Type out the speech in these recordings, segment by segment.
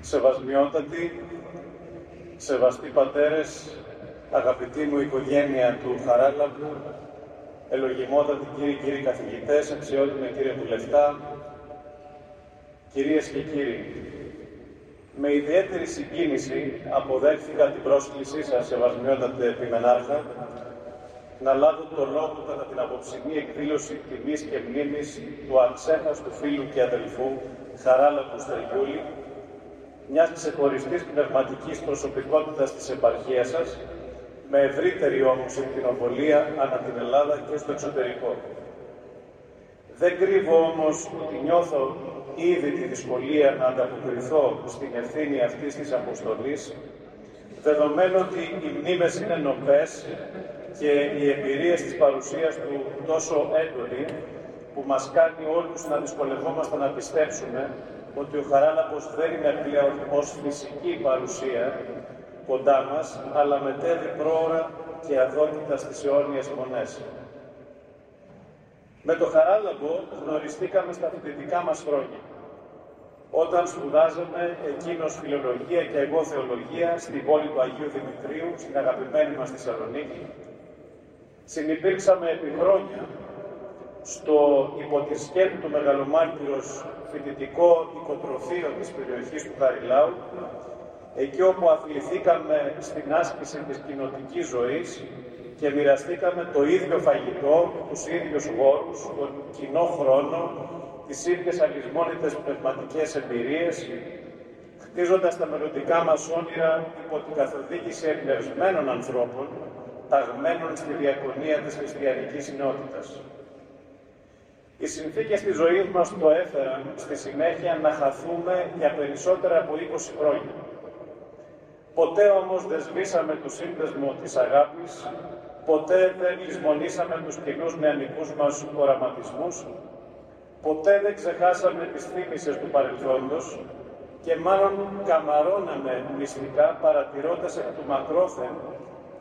Σεβασμιότατοι, σεβαστοί πατέρες, αγαπητή μου οικογένεια του Χαράλαμπου, ελογιμότατοι κύριοι και κύριοι καθηγητές, αξιότιμοι κύριε Βουλευτά, κυρίες και κύριοι, με ιδιαίτερη συγκίνηση αποδέχθηκα την πρόσκλησή σας, σεβασμιότατε επιμενάρχα, να λάβω το λόγο κατά την απόψινή εκδήλωση τιμής και μνήμης του αξέχαστου φίλου και αδελφού Χαράλαμπου Στεργιούλη, μιας ξεχωριστής πνευματικής προσωπικότητας της επαρχίας σας, με ευρύτερη όμως εκτινοβολία ανά την Ελλάδα και στο εξωτερικό. Δεν κρύβω όμως ότι νιώθω ήδη τη δυσκολία να ανταποκριθώ στην ευθύνη αυτής της αποστολής, δεδομένου ότι οι μνήμες είναι νοπές και οι εμπειρίες της παρουσίας του τόσο έντονη, που μας κάνει όλους να δυσκολευόμαστε να πιστέψουμε ότι ο Χαράλαμπος δεν είναι πλέον ως φυσική παρουσία κοντά μας, αλλά μετέβη πρόωρα και αδόκητα στις αιώνιες μονές. Με το Χαράλαμπο γνωριστήκαμε στα φοιτητικά μας χρόνια. Όταν σπουδάζαμε εκείνος φιλολογία και εγώ θεολογία στην πόλη του Αγίου Δημητρίου, στην αγαπημένη μας Θεσσαλονίκη, συνυπήρξαμε επί χρόνια στο υποτισκέτ του Μεγαλομάρτυρος φοιτητικό οικοτροφείο της περιοχής του Χαριλάου, εκεί όπου αθληθήκαμε στην άσκηση της κοινοτικής ζωής και μοιραστήκαμε το ίδιο φαγητό, τους ίδιους γόρους, τον κοινό χρόνο, τις ίδιες αλυσμόνητες πνευματικές εμπειρίες, χτίζοντας τα μελλοντικά μας όνειρα υπό την καθοδήγηση εμπνευσμένων ανθρώπων, ταγμένων στη διακονία της χριστιανικής νεότητας. Οι συνθήκες της ζωής μας το έφεραν στη συνέχεια να χαθούμε για περισσότερα από 20 χρόνια. Ποτέ όμως δεν σβήσαμε το σύνδεσμο της αγάπης, ποτέ δεν λησμονήσαμε τους κοινούς νεανικούς μας οραματισμούς, ποτέ δεν ξεχάσαμε τις θύμησες του παρελθόντος και μάλλον καμαρώναμε μυστικά παρατηρώντας εκ του μακρόθεν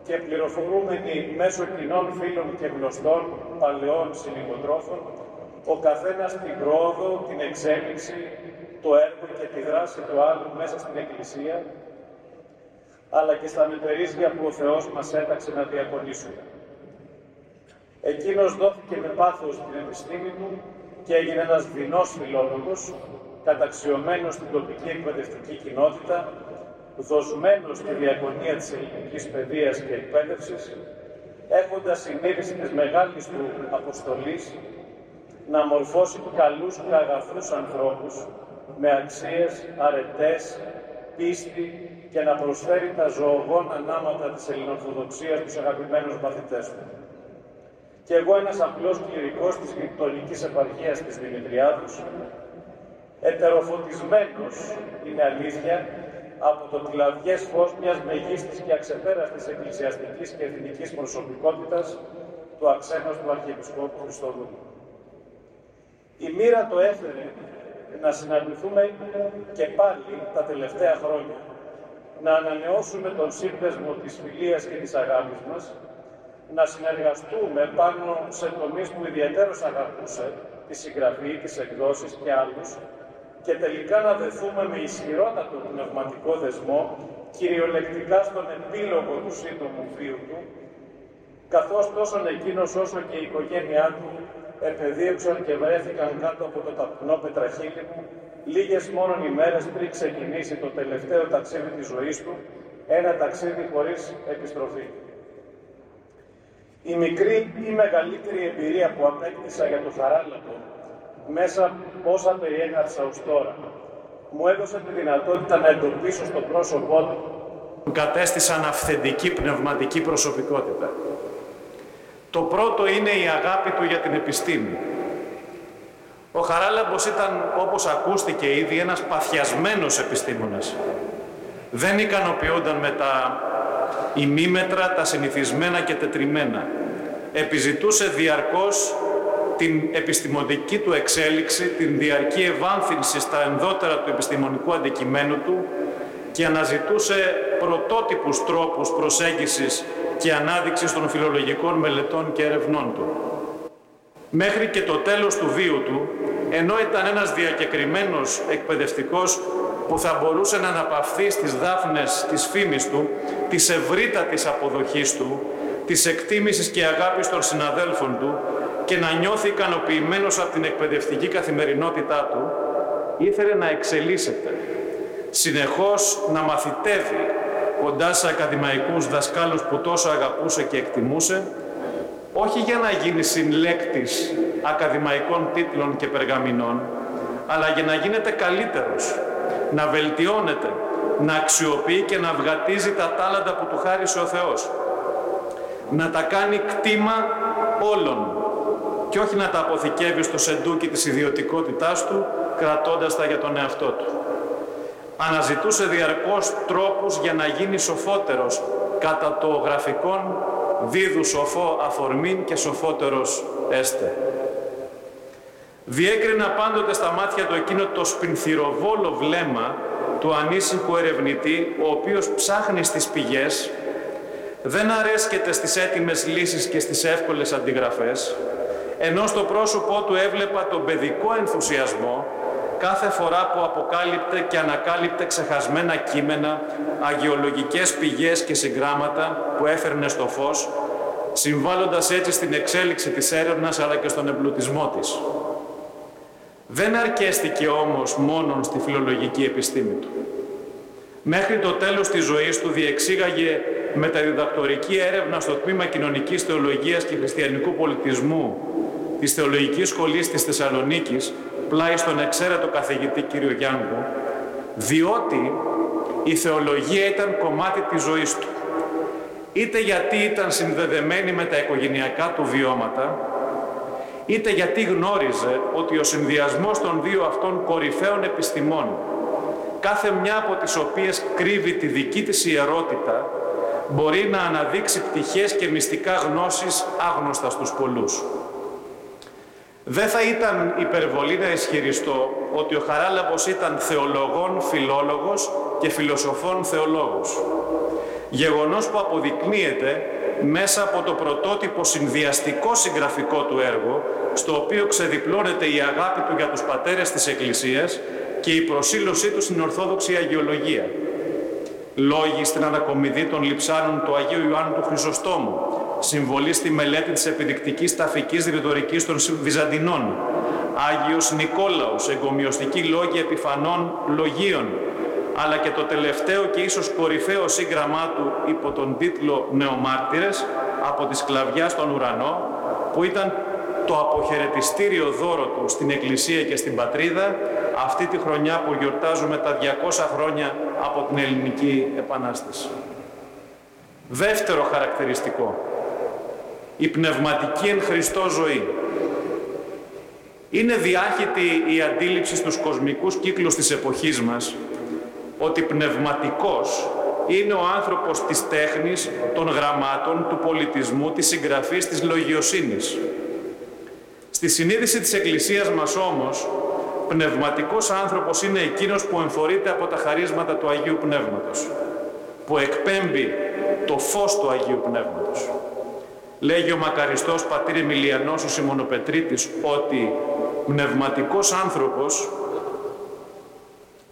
και πληροφορούμενοι μέσω κοινών φίλων και γνωστών παλαιών συλληγοτρόφων, ο καθένας την πρόοδο, την εξέλιξη, το έργο και τη δράση του άλλου μέσα στην Εκκλησία, αλλά και στα μετερίσια που ο Θεός μας έταξε να διακονήσουμε. Εκείνος δόθηκε με πάθος την επιστήμη του και έγινε ένας δεινός φιλόλογος, καταξιωμένος στην τοπική εκπαιδευτική κοινότητα, δοσμένος στη διακονία της ελληνικής παιδείας και εκπαίδευσης, έχοντας συνείδηση της μεγάλης του αποστολής να μορφώσει καλούς και αγαθούς ανθρώπους με αξίες, αρετές, πίστη και να προσφέρει τα ζωογόνα νάματα της ελληνορθοδοξίας στους αγαπημένους μαθητές του. Και εγώ ένας απλός κληρικός της γειτονικής επαρχίας της Δημητριάδους, ετεροφωτισμένος, είναι αλήθεια, από το τυλαβιές φως μιας μεγίστης και αξεπέραστης εκκλησιαστικής και εθνικής προσωπικότητας του αξέχαστου Αρχιεπισκόπου Χριστοδούλου. Η μοίρα το έφερε να συναντηθούμε και πάλι τα τελευταία χρόνια, να ανανεώσουμε τον σύνδεσμο της φιλίας και της αγάπης μας, να συνεργαστούμε πάνω σε τομείς που ιδιαίτερως αγαπούσε, τη συγγραφή, τις εκδόσεις και άλλους, και τελικά να δεθούμε με ισχυρότατο πνευματικό δεσμό, κυριολεκτικά στον επίλογο του σύντομου βίου του, καθώς τόσο εκείνος όσο και η οικογένειά του επεδίωξαν και βρέθηκαν κάτω από το ταπεινό πετραχύλι μου λίγες μόνον ημέρες πριν ξεκινήσει το τελευταίο ταξίδι της ζωής του, ένα ταξίδι χωρίς επιστροφή. Η μικρή ή μεγαλύτερη εμπειρία που απέκτησα για το θαράλατο, μέσα όσα περιέγραψα ως τώρα, μου έδωσε τη δυνατότητα να εντοπίσω στο πρόσωπό του κατέστησαν αυθεντική πνευματική προσωπικότητα. Το πρώτο είναι η αγάπη του για την επιστήμη. Ο Χαράλαμπος ήταν, όπως ακούστηκε ήδη, ένας παθιασμένος επιστήμονας. Δεν ικανοποιούνταν με τα ημίμετρα, τα συνηθισμένα και τετριμένα. Επιζητούσε διαρκώς την επιστημονική του εξέλιξη, την διαρκή ευάνθυνση στα ενδότερα του επιστημονικού αντικειμένου του και αναζητούσε πρωτότυπους τρόπους προσέγγισης και ανάδειξης των φιλολογικών μελετών και ερευνών του. Μέχρι και το τέλος του βίου του, ενώ ήταν ένας διακεκριμένος εκπαιδευτικός που θα μπορούσε να αναπαυθεί στις δάφνες της φήμης του, της ευρύτατης αποδοχής του, της εκτίμησης και αγάπης των συναδέλφων του και να νιώθει ικανοποιημένος από την εκπαιδευτική καθημερινότητά του, ήθελε να εξελίσσεται, συνεχώς να μαθητεύει κοντά σε ακαδημαϊκούς δασκάλους που τόσο αγαπούσε και εκτιμούσε, όχι για να γίνει συλλέκτης ακαδημαϊκών τίτλων και περγαμηνών, αλλά για να γίνεται καλύτερος, να βελτιώνεται, να αξιοποιεί και να βγατίζει τα τάλαντα που του χάρισε ο Θεός. Να τα κάνει κτήμα όλων και όχι να τα αποθηκεύει στο σεντούκι της ιδιωτικότητάς του, κρατώντας τα για τον εαυτό του. Αναζητούσε διαρκώς τρόπους για να γίνει σοφότερος κατά το γραφικόν δίδου σοφό αφορμήν και σοφότερος έστε. Διέκρινα πάντοτε στα μάτια του εκείνο το σπινθυροβόλο βλέμμα του ανήσυχου ερευνητή, ο οποίος ψάχνει στις πηγές, δεν αρέσκεται στις έτοιμες λύσεις και στις εύκολες αντιγραφές, ενώ στο πρόσωπό του έβλεπα τον παιδικό ενθουσιασμό κάθε φορά που αποκάλυπτε και ανακάλυπτε ξεχασμένα κείμενα, αγιολογικές πηγές και συγγράμματα που έφερνε στο φως, συμβάλλοντας έτσι στην εξέλιξη της έρευνας αλλά και στον εμπλουτισμό της. Δεν αρκέστηκε όμως μόνον στη φιλολογική επιστήμη του. Μέχρι το τέλος της ζωής του διεξήγαγε μεταδιδακτορική έρευνα στο Τμήμα Κοινωνικής Θεολογίας και Χριστιανικού Πολιτισμού της Θεολογικής Σχολής της Θεσσαλονίκης, πλάι στον εξαίρετο καθηγητή κ. Γιάνγκου, διότι η θεολογία ήταν κομμάτι της ζωής του. Είτε γιατί ήταν συνδεδεμένη με τα οικογενειακά του βιώματα, είτε γιατί γνώριζε ότι ο συνδυασμός των δύο αυτών κορυφαίων επιστημών, κάθε μια από τις οποίες κρύβει τη δική της ιερότητα, μπορεί να αναδείξει πτυχές και μυστικά γνώσεις άγνωστα στους πολλούς. Δεν θα ήταν υπερβολή να ισχυριστώ ότι ο Χαράλαμπος ήταν θεολογών φιλόλογος και φιλοσοφών θεολόγος. Γεγονός που αποδεικνύεται μέσα από το πρωτότυπο συνδυαστικό συγγραφικό του έργο, στο οποίο ξεδιπλώνεται η αγάπη του για τους πατέρες της Εκκλησίας και η προσήλωσή του στην Ορθόδοξη Αγιολογία. Λόγοι στην ανακομιδή των λιψάνων του Αγίου Ιωάννου του Χρυσοστόμου, συμβολή στη μελέτη της επιδεικτικής ταφικής ρητορικής των Βυζαντινών, Άγιος Νικόλαος, εγκομιωστική λόγη επιφανών λογίων, αλλά και το τελευταίο και ίσως κορυφαίο σύγγραμμά του υπό τον τίτλο «Νεομάρτυρες» από τη σκλαβιά στον ουρανό, που ήταν το αποχαιρετιστήριο δώρο του στην Εκκλησία και στην Πατρίδα αυτή τη χρονιά που γιορτάζουμε τα 200 χρόνια από την Ελληνική Επανάσταση. Δεύτερο χαρακτηριστικό. Η πνευματική εν Χριστώ ζωή. Είναι διάχυτη η αντίληψη στους κοσμικούς κύκλους της εποχής μας ότι πνευματικός είναι ο άνθρωπος της τέχνης, των γραμμάτων, του πολιτισμού, της συγγραφής, της λογιοσύνης. Στη συνείδηση της Εκκλησίας μας όμως, πνευματικός άνθρωπος είναι εκείνος που εμφορείται από τα χαρίσματα του Αγίου Πνεύματος, που εκπέμπει το φως του Αγίου Πνεύματος. Λέγει ο μακαριστός πατήρ Εμιλιανός ο Σιμωνοπετρίτης ότι πνευματικός άνθρωπος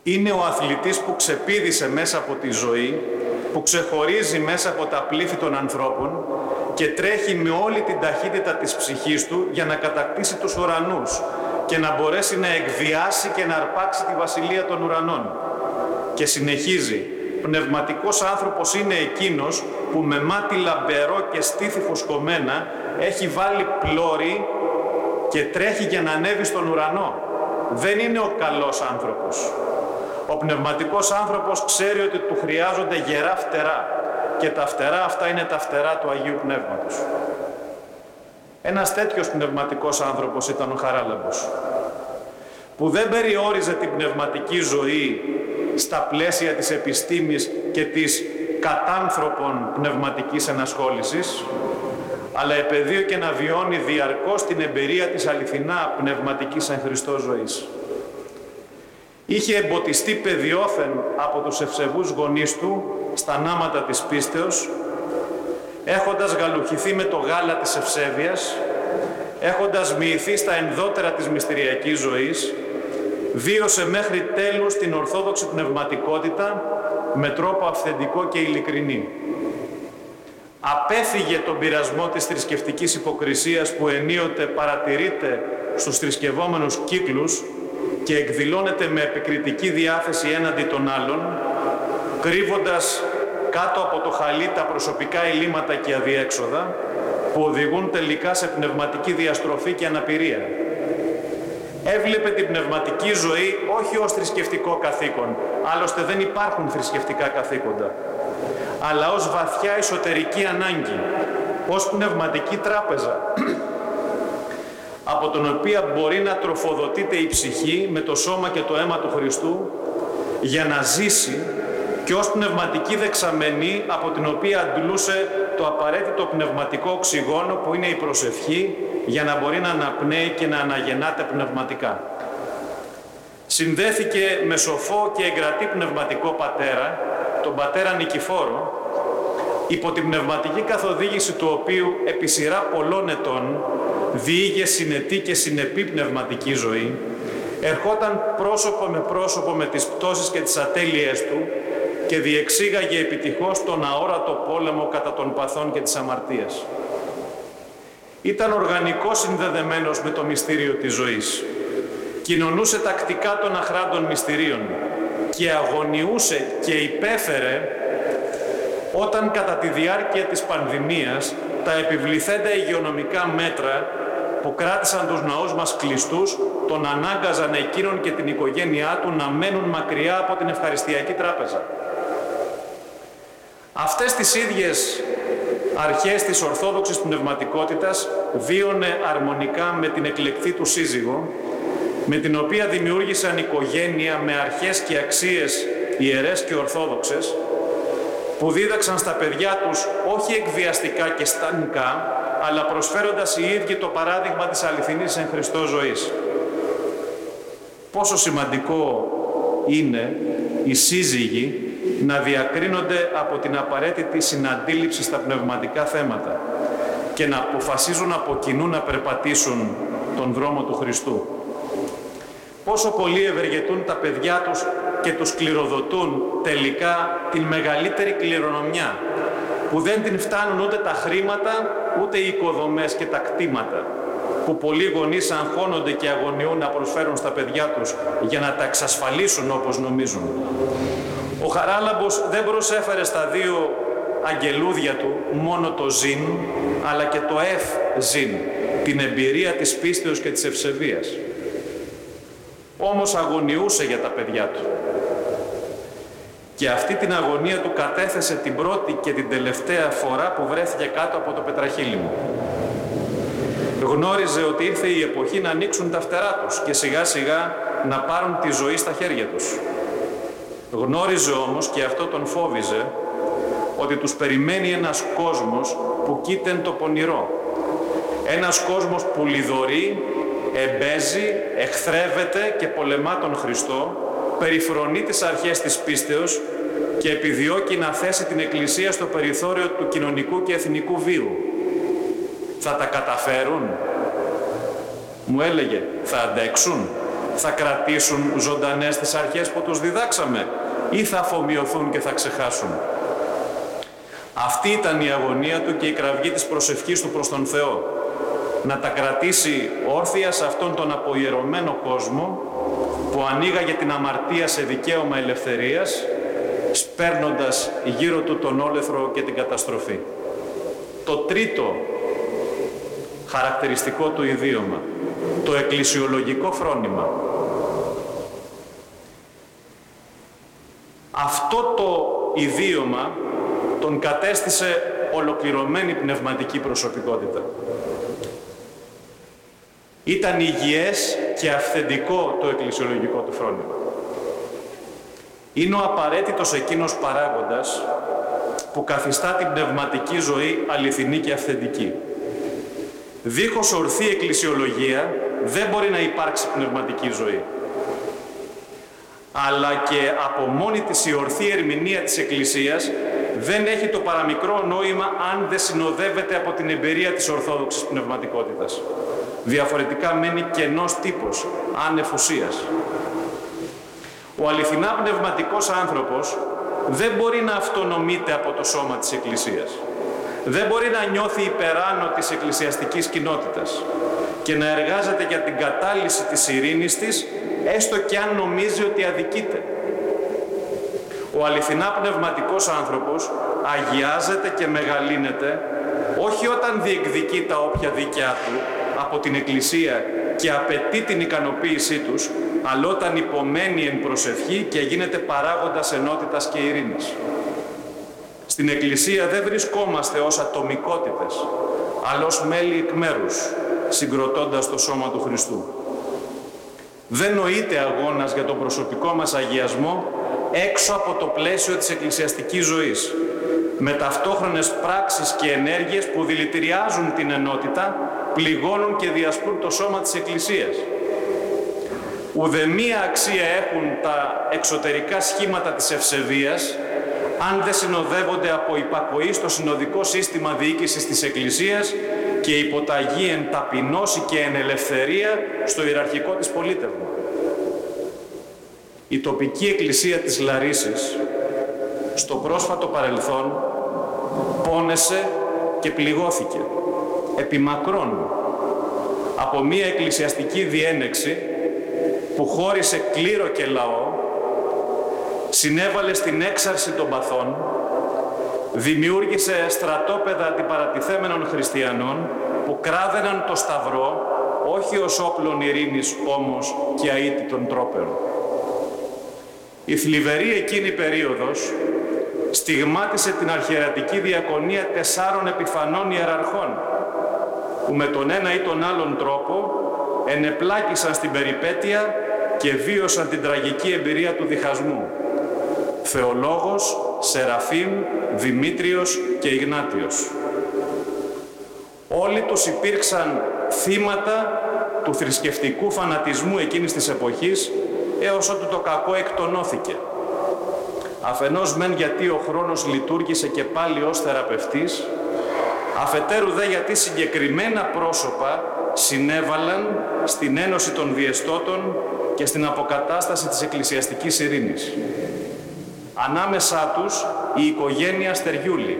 είναι ο αθλητής που ξεπίδησε μέσα από τη ζωή, που ξεχωρίζει μέσα από τα πλήθη των ανθρώπων και τρέχει με όλη την ταχύτητα της ψυχής του για να κατακτήσει τους ουρανούς και να μπορέσει να εκβιάσει και να αρπάξει τη βασιλεία των ουρανών. Και συνεχίζει, πνευματικός άνθρωπος είναι εκείνος που με μάτι λαμπερό και στήθη φουσκωμένα έχει βάλει πλώρη και τρέχει για να ανέβει στον ουρανό. Δεν είναι ο καλός άνθρωπος. Ο πνευματικός άνθρωπος ξέρει ότι του χρειάζονται γερά φτερά και τα φτερά αυτά είναι τα φτερά του Αγίου Πνεύματος. Ένας τέτοιος πνευματικός άνθρωπος ήταν ο Χαράλαμπος, που δεν περιόριζε την πνευματική ζωή στα πλαίσια της επιστήμης και της κατάνθρωπων πνευματικής ενασχόλησης, αλλά επαιδείωκε να βιώνει διαρκώς την εμπειρία της αληθινά πνευματικής εν Χριστώ ζωής. Είχε εμποτιστεί παιδιόθεν από τους ευσεβούς γονείς του στα νάματα της πίστεως, έχοντας γαλουχηθεί με το γάλα της ευσέβειας, έχοντας μοιηθεί στα ενδότερα της μυστηριακής ζωής, βίωσε μέχρι τέλους την ορθόδοξη πνευματικότητα με τρόπο αυθεντικό και ειλικρινή. Απέφυγε τον πειρασμό της θρησκευτικής υποκρισίας που ενίοτε παρατηρείται στους θρησκευόμενους κύκλους και εκδηλώνεται με επικριτική διάθεση έναντι των άλλων, κρύβοντας κάτω από το χαλί τα προσωπικά ελλείμματα και αδιέξοδα που οδηγούν τελικά σε πνευματική διαστροφή και αναπηρία. Έβλεπε την πνευματική ζωή όχι ως θρησκευτικό καθήκον, άλλωστε δεν υπάρχουν θρησκευτικά καθήκοντα, αλλά ως βαθιά εσωτερική ανάγκη, ως πνευματική τράπεζα, από τον οποία μπορεί να τροφοδοτείται η ψυχή με το σώμα και το αίμα του Χριστού για να ζήσει και ως πνευματική δεξαμενή από την οποία αντλούσε το απαραίτητο πνευματικό οξυγόνο που είναι η προσευχή για να μπορεί να αναπνέει και να αναγεννάται πνευματικά. Συνδέθηκε με σοφό και εγκρατή πνευματικό πατέρα, τον πατέρα Νικηφόρο, υπό την πνευματική καθοδήγηση του οποίου επί σειρά πολλών ετών διήγε συνετή και συνεπή πνευματική ζωή, ερχόταν πρόσωπο με πρόσωπο με τις πτώσεις και τις ατέλειές του και διεξήγαγε επιτυχώς τον αόρατο πόλεμο κατά των παθών και της αμαρτίας. Ήταν οργανικό συνδεδεμένος με το μυστήριο της ζωής. Κοινωνούσε τακτικά των αχράντων μυστηρίων και αγωνιούσε και υπέφερε όταν κατά τη διάρκεια της πανδημίας τα επιβληθέντα υγειονομικά μέτρα που κράτησαν τους ναούς μας κλειστούς τον ανάγκαζαν εκείνον και την οικογένειά του να μένουν μακριά από την ευχαριστιακή τράπεζα. Αυτές τις ίδιες αρχές της ορθόδοξης πνευματικότητας βίωνε αρμονικά με την εκλεκτή του σύζυγο, με την οποία δημιούργησαν οικογένεια με αρχές και αξίες ιερές και ορθόδοξες, που δίδαξαν στα παιδιά τους όχι εκβιαστικά και στανικά, αλλά προσφέροντας οι ίδιοι το παράδειγμα της αληθινής εν Χριστώ ζωής. Πόσο σημαντικό είναι οι σύζυγοι να διακρίνονται από την απαραίτητη συναντήληψη στα πνευματικά θέματα και να αποφασίζουν από κοινού να περπατήσουν τον δρόμο του Χριστού. Πόσο πολύ ευεργετούν τα παιδιά τους και τους κληροδοτούν τελικά την μεγαλύτερη κληρονομιά που δεν την φτάνουν ούτε τα χρήματα, ούτε οι οικοδομές και τα κτήματα που πολλοί γονείς αγχώνονται και αγωνιούν να προσφέρουν στα παιδιά τους για να τα εξασφαλίσουν όπως νομίζουν. Ο Χαράλαμπος δεν προσέφερε στα δύο αγγελούδια του μόνο το ζήν, αλλά και το εφ ζήν, την εμπειρία της πίστεως και της ευσεβίας. Όμως αγωνιούσε για τα παιδιά του. Και αυτή την αγωνία του κατέθεσε την πρώτη και την τελευταία φορά που βρέθηκε κάτω από το πετραχύλι μου. Γνώριζε ότι ήρθε η εποχή να ανοίξουν τα φτερά τους και σιγά σιγά να πάρουν τη ζωή στα χέρια τους. Γνώριζε όμως και αυτό τον φόβιζε ότι τους περιμένει ένας κόσμος που κοίτεν το πονηρό. Ένας κόσμος που λιδωρεί, εμπέζει, εχθρεύεται και πολεμά τον Χριστό, περιφρονεί τις αρχές της πίστεως και επιδιώκει να θέσει την Εκκλησία στο περιθώριο του κοινωνικού και εθνικού βίου. Θα τα καταφέρουν. Μου έλεγε, θα αντέξουν θα κρατήσουν ζωντανές τις αρχές που τους διδάξαμε ή θα αφομοιωθούν και θα ξεχάσουν. Αυτή ήταν η αγωνία του και η κραυγή της προσευχής του προς τον Θεό. Να τα κρατήσει όρθια σε αυτόν τον αποιερωμένο κόσμο που ανοίγαγε την αμαρτία σε δικαίωμα ελευθερίας, σπέρνοντας γύρω του τον όλεθρο και την καταστροφή. Το τρίτο χαρακτηριστικό του ιδίωμα, το εκκλησιολογικό φρόνημα. Αυτό το ιδίωμα τον κατέστησε ολοκληρωμένη πνευματική προσωπικότητα. Ήταν υγιές και αυθεντικό το εκκλησιολογικό του φρόνημα. Είναι ο απαραίτητος εκείνος παράγοντας που καθιστά την πνευματική ζωή αληθινή και αυθεντική. Δίχως ορθή εκκλησιολογία δεν μπορεί να υπάρξει πνευματική ζωή. Αλλά και από μόνη της η ορθή ερμηνεία της Εκκλησίας δεν έχει το παραμικρό νόημα αν δεν συνοδεύεται από την εμπειρία της ορθόδοξης πνευματικότητας. Διαφορετικά μένει κενός τύπος, άνευ ουσίας. Ο αληθινά πνευματικός άνθρωπος δεν μπορεί να αυτονομείται από το σώμα της Εκκλησίας. Δεν μπορεί να νιώθει υπεράνω της εκκλησιαστικής κοινότητας και να εργάζεται για την κατάλυση της ειρήνης της, έστω και αν νομίζει ότι αδικείται. Ο αληθινά πνευματικός άνθρωπος αγιάζεται και μεγαλύνεται όχι όταν διεκδικεί τα όποια δίκαια του από την Εκκλησία και απαιτεί την ικανοποίησή τους, αλλά όταν υπομένει εν προσευχή και γίνεται παράγοντας ενότητας και ειρήνης. Στην Εκκλησία δεν βρισκόμαστε ως ατομικότητες, αλλά ως μέλη εκ μέρους, συγκροτώντας το σώμα του Χριστού. Δεν νοείται αγώνας για τον προσωπικό μας αγιασμό έξω από το πλαίσιο της εκκλησιαστικής ζωής, με ταυτόχρονες πράξεις και ενέργειες που δηλητηριάζουν την ενότητα, πληγώνουν και διασπούν το σώμα της Εκκλησίας. Ουδεμία αξία έχουν τα εξωτερικά σχήματα της ευσεβίας, αν δεν συνοδεύονται από υπακοή στο συνοδικό σύστημα διοίκησης της Εκκλησίας και υποταγή εν ταπεινώση και εν ελευθερία στο ιεραρχικό της πολίτευμα. Η τοπική εκκλησία της Λαρίσης στο πρόσφατο παρελθόν πόνεσε και πληγώθηκε επιμακρών από μία εκκλησιαστική διένεξη που χώρισε κλήρο και λαό, συνέβαλε στην έξαρση των παθών, δημιούργησε στρατόπεδα αντιπαρατηθέμενων χριστιανών που κράδεναν το σταυρό, όχι ως όπλων ειρήνης όμως και αίτητων τρόπεων. Η θλιβερή εκείνη περίοδος στιγμάτισε την αρχιερατική διακονία τεσσάρων επιφανών ιεραρχών που με τον ένα ή τον άλλον τρόπο ενεπλάκησαν στην περιπέτεια και βίωσαν την τραγική εμπειρία του διχασμού. Θεολόγος, Σεραφείμ, Δημήτριος και Ιγνάτιος. Όλοι τους υπήρξαν θύματα του θρησκευτικού φανατισμού εκείνης της εποχής έως ότου το κακό εκτονώθηκε. Αφενός μεν γιατί ο χρόνος λειτουργήσε και πάλι ως θεραπευτής, αφετέρου δε γιατί συγκεκριμένα πρόσωπα συνέβαλαν στην ένωση των διεστώτων και στην αποκατάσταση της εκκλησιαστικής ειρήνης. Ανάμεσά τους η οικογένεια Στεριούλη,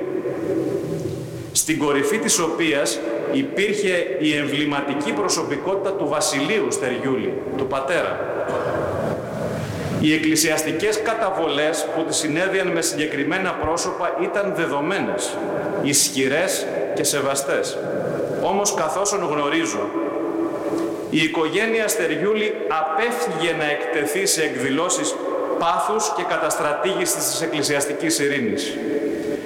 στην κορυφή της οποίας υπήρχε η εμβληματική προσωπικότητα του Βασιλείου Στεριούλη, του πατέρα. Οι εκκλησιαστικές καταβολές που τη συνέδιαν με συγκεκριμένα πρόσωπα ήταν δεδομένες, ισχυρές και σεβαστές. Όμως καθώς γνωρίζω, η οικογένεια Στεριούλη απέφυγε να εκτεθεί σε εκδηλώσεις πάθους και καταστρατήγησης της εκκλησιαστικής ειρήνης,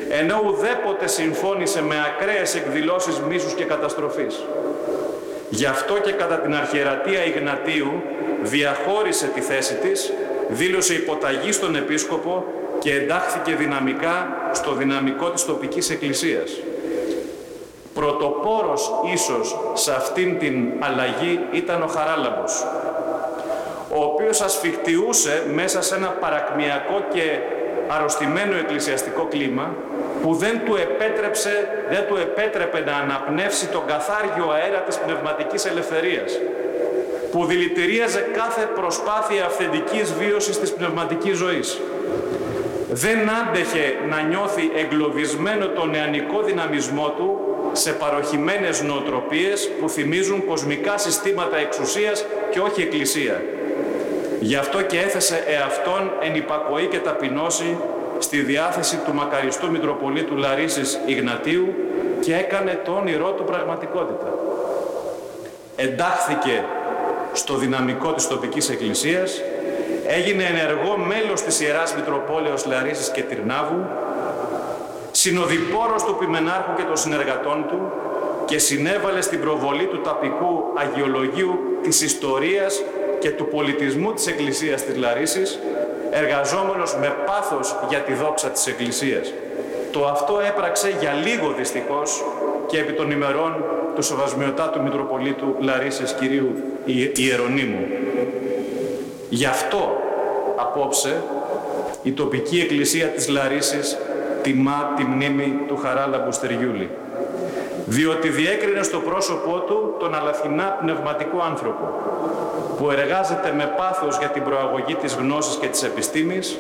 ενώ ουδέποτε συμφώνησε με ακραίες εκδηλώσεις μίσους και καταστροφής. Γι' αυτό και κατά την αρχιερατία Ιγνατίου διαχώρισε τη θέση της, δήλωσε υποταγή στον Επίσκοπο και εντάχθηκε δυναμικά στο δυναμικό της τοπικής εκκλησίας. Πρωτοπόρος ίσως σε αυτήν την αλλαγή ήταν ο Χαράλαμπος, ο οποίος ασφιχτιούσε μέσα σε ένα παρακμιακό και αρρωστημένο εκκλησιαστικό κλίμα που δεν του, επέτρεψε, δεν του επέτρεπε να αναπνεύσει τον καθάριο αέρα της πνευματικής ελευθερίας που δηλητηρίαζε κάθε προσπάθεια αυθεντικής βίωσης της πνευματικής ζωής. Δεν άντεχε να νιώθει εγκλωβισμένο τον νεανικό δυναμισμό του σε παροχημένες νοοτροπίες που θυμίζουν κοσμικά συστήματα εξουσίας και όχι εκκλησία. Γι' αυτό και έθεσε εαυτόν εν υπακοή και ταπεινώση στη διάθεση του μακαριστού Μητροπολίτου Λαρίσης Ιγνατίου και έκανε το όνειρό του πραγματικότητα. Εντάχθηκε στο δυναμικό της τοπικής εκκλησίας, έγινε ενεργό μέλος της Ιεράς Μητροπόλεως Λαρίσης και Τυρνάβου, συνοδοιπόρος του Πιμενάρχου και των συνεργατών του και συνέβαλε στην προβολή του ταπικού αγιολογίου της ιστορίας και του πολιτισμού της Εκκλησίας της Λαρίσης, εργαζόμενος με πάθος για τη δόξα της Εκκλησίας. Το αυτό έπραξε για λίγο δυστυχώς και επί των ημερών του Σεβασμιωτάτου Μητροπολίτου Λαρίσης Κυρίου Ιερονίμου. Γι' αυτό απόψε η τοπική εκκλησία της Λαρίσης τιμά τη μνήμη του Χαράλαμπου Στεριούλη. Διότι διέκρινε στο πρόσωπό του τον αλαθινά πνευματικό άνθρωπο, που εργάζεται με πάθος για την προαγωγή της γνώσης και της επιστήμης,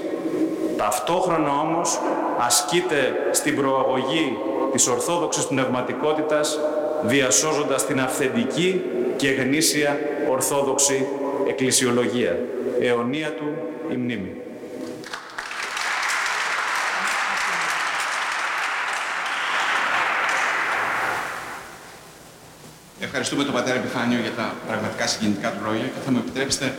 ταυτόχρονα όμως ασκείται στην προαγωγή της ορθόδοξης πνευματικότητας, διασώζοντας την αυθεντική και γνήσια ορθόδοξη εκκλησιολογία. Αιωνία του η μνήμη. Ευχαριστούμε τον πατέρα Επιφάνιο για τα πραγματικά συγκινητικά του λόγια και θα μου επιτρέψετε